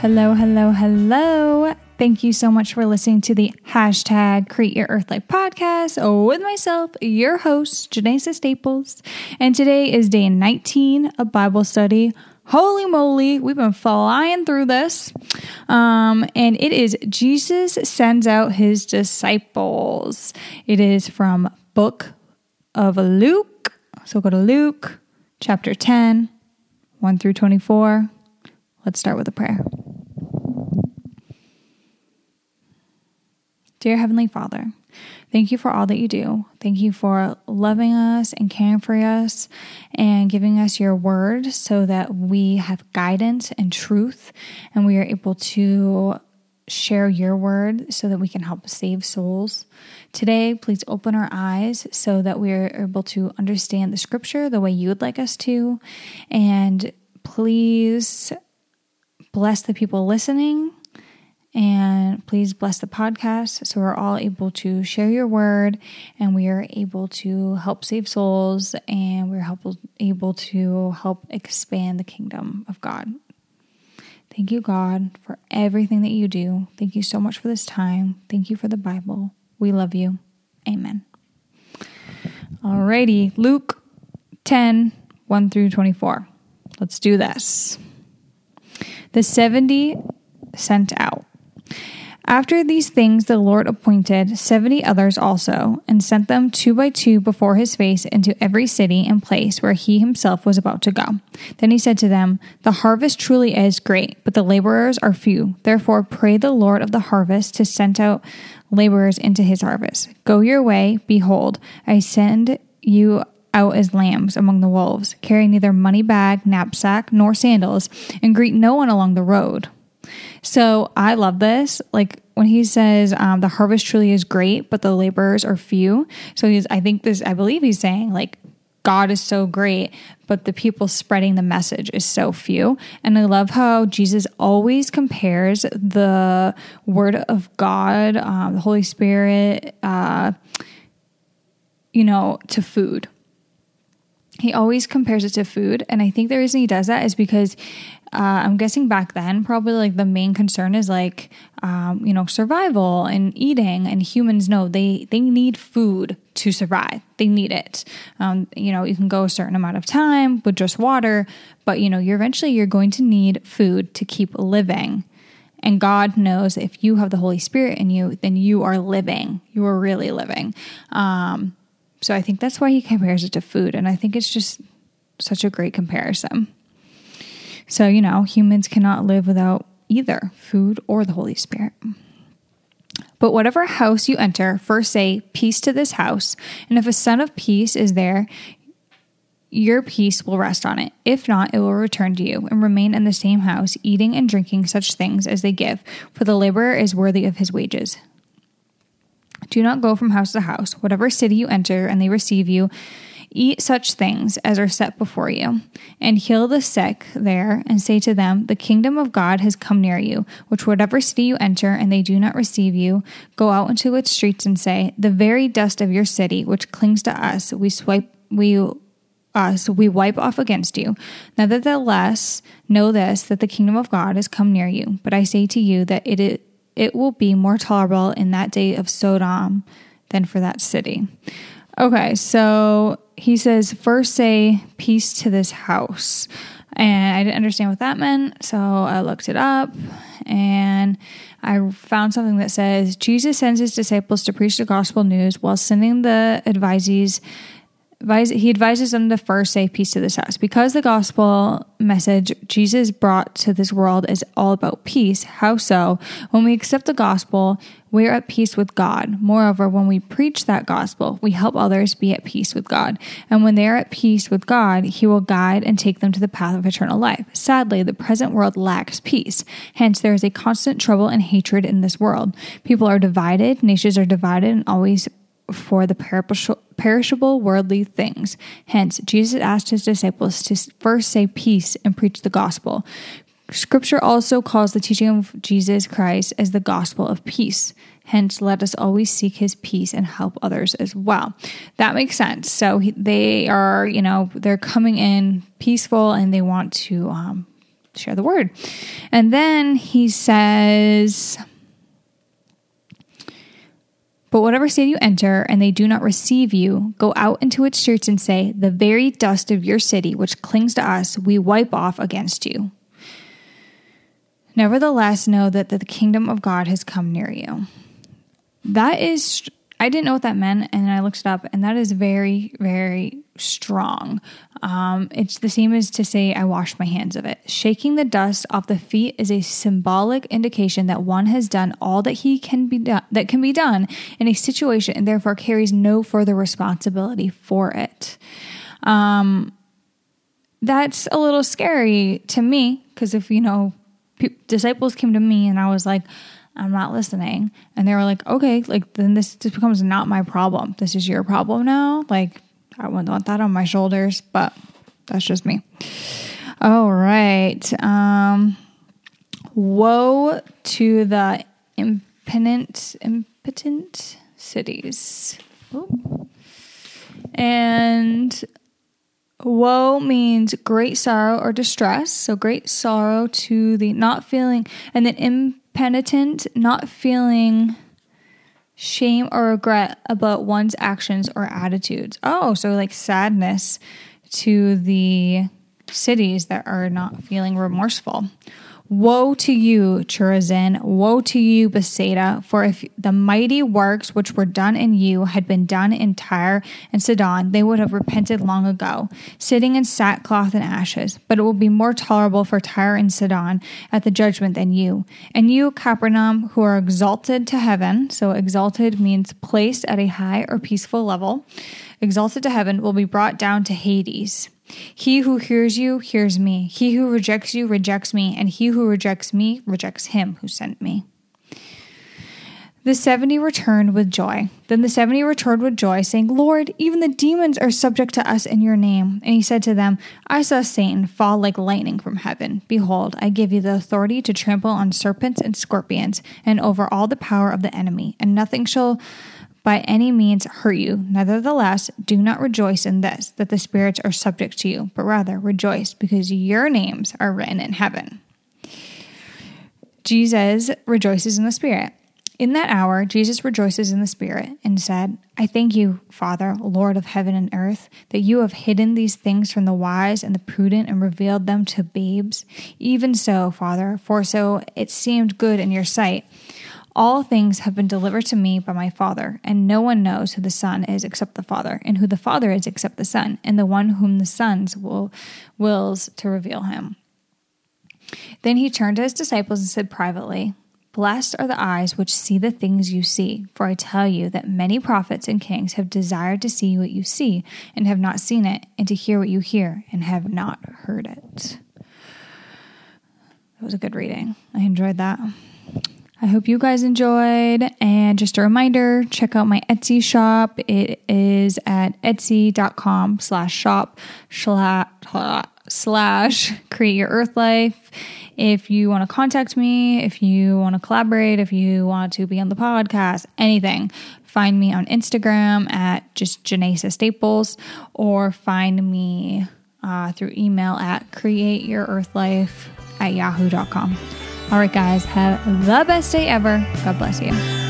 Hello, hello, hello. Thank you so much for listening to the hashtag Create Your Earth Life podcast with myself, your host, Janessa Staples. And today is day 19 of Bible study. Holy moly, we've been flying through this. Um, and it is Jesus sends out his disciples. It is from book of Luke. So go to Luke chapter 10, 1 through 24. Let's start with a prayer. Dear Heavenly Father, thank you for all that you do. Thank you for loving us and caring for us and giving us your word so that we have guidance and truth and we are able to share your word so that we can help save souls. Today, please open our eyes so that we are able to understand the scripture the way you would like us to. And please bless the people listening and please bless the podcast so we're all able to share your word and we are able to help save souls and we're help, able to help expand the kingdom of God. Thank you, God, for everything that you do. Thank you so much for this time. Thank you for the Bible. We love you. Amen. Alrighty, Luke 10 1 through 24. Let's do this. The 70 sent out. After these things, the Lord appointed seventy others also, and sent them two by two before his face into every city and place where he himself was about to go. Then he said to them, The harvest truly is great, but the laborers are few. Therefore, pray the Lord of the harvest to send out laborers into his harvest. Go your way, behold, I send you out as lambs among the wolves. Carry neither money bag, knapsack, nor sandals, and greet no one along the road. So I love this. Like when he says um, the harvest truly is great, but the laborers are few. So he's, I think this, I believe he's saying like God is so great, but the people spreading the message is so few. And I love how Jesus always compares the word of God, um, the Holy Spirit, uh, you know, to food he always compares it to food. And I think the reason he does that is because uh, I'm guessing back then, probably like the main concern is like, um, you know, survival and eating. And humans know they, they need food to survive. They need it. Um, you know, you can go a certain amount of time with just water, but you know, you're eventually you're going to need food to keep living. And God knows if you have the Holy Spirit in you, then you are living. You are really living. Um, so I think that's why he compares it to food. And I think it's just such a great comparison. So, you know, humans cannot live without either food or the Holy Spirit. But whatever house you enter, first say, Peace to this house. And if a son of peace is there, your peace will rest on it. If not, it will return to you and remain in the same house, eating and drinking such things as they give, for the laborer is worthy of his wages. Do not go from house to house. Whatever city you enter and they receive you, eat such things as are set before you, and heal the sick there, and say to them, The kingdom of God has come near you. Which whatever city you enter and they do not receive you, go out into its streets and say, The very dust of your city, which clings to us, we swipe we us we wipe off against you. Nevertheless, know this that the kingdom of God has come near you. But I say to you that it it will be more tolerable in that day of Sodom than for that city. Okay, so he says, first say peace to this house. And I didn't understand what that meant, so I looked it up and I found something that says Jesus sends his disciples to preach the gospel news while sending the advisees he advises them to first say peace to this house because the gospel message jesus brought to this world is all about peace how so? When we accept the gospel we are at peace with god. Moreover when we preach that gospel we help others be at peace with god. And when they are at peace with god he will guide and take them to the path of eternal life. Sadly the present world lacks peace. Hence there is a constant trouble and hatred in this world. People are divided nations are divided and always for the perishable worldly things. Hence, Jesus asked his disciples to first say peace and preach the gospel. Scripture also calls the teaching of Jesus Christ as the gospel of peace. Hence, let us always seek his peace and help others as well. That makes sense. So they are, you know, they're coming in peaceful and they want to um, share the word. And then he says, but whatever city you enter and they do not receive you, go out into its streets and say, The very dust of your city, which clings to us, we wipe off against you. Nevertheless, know that the kingdom of God has come near you. That is I didn't know what that meant, and I looked it up, and that is very, very strong. Um, it's the same as to say, I wash my hands of it. Shaking the dust off the feet is a symbolic indication that one has done all that he can be done that can be done in a situation, and therefore carries no further responsibility for it. Um, that's a little scary to me because if you know, pe- disciples came to me, and I was like I'm not listening. And they were like, okay, like then this just becomes not my problem. This is your problem now. Like, I wouldn't want that on my shoulders, but that's just me. All right. Um, woe to the impotent, impotent cities. Ooh. And woe means great sorrow or distress. So great sorrow to the not feeling, and then penitent, not feeling shame or regret about one's actions or attitudes. Oh, so like sadness to the cities that are not feeling remorseful. Woe to you, Chorazin! Woe to you, Bethsaida! For if the mighty works which were done in you had been done in Tyre and Sidon, they would have repented long ago, sitting in sackcloth and ashes. But it will be more tolerable for Tyre and Sidon at the judgment than you. And you, Capernaum, who are exalted to heaven, so exalted means placed at a high or peaceful level, exalted to heaven, will be brought down to Hades. He who hears you hears me. He who rejects you rejects me, and he who rejects me rejects him who sent me. The seventy returned with joy. Then the seventy returned with joy, saying, Lord, even the demons are subject to us in your name. And he said to them, I saw Satan fall like lightning from heaven. Behold, I give you the authority to trample on serpents and scorpions, and over all the power of the enemy, and nothing shall by any means hurt you. Nevertheless, do not rejoice in this, that the spirits are subject to you, but rather rejoice because your names are written in heaven. Jesus rejoices in the Spirit. In that hour, Jesus rejoices in the Spirit and said, I thank you, Father, Lord of heaven and earth, that you have hidden these things from the wise and the prudent and revealed them to babes. Even so, Father, for so it seemed good in your sight. All things have been delivered to me by my Father, and no one knows who the Son is except the Father, and who the Father is except the Son, and the one whom the Son will, wills to reveal him. Then he turned to his disciples and said privately, Blessed are the eyes which see the things you see, for I tell you that many prophets and kings have desired to see what you see, and have not seen it, and to hear what you hear, and have not heard it. That was a good reading. I enjoyed that. I hope you guys enjoyed. And just a reminder, check out my Etsy shop. It is at etsy.com slash shop slash create your earth life. If you want to contact me, if you want to collaborate, if you want to be on the podcast, anything, find me on Instagram at just Janessa Staples or find me uh, through email at createyourearthlife at yahoo.com. All right, guys, have the best day ever. God bless you.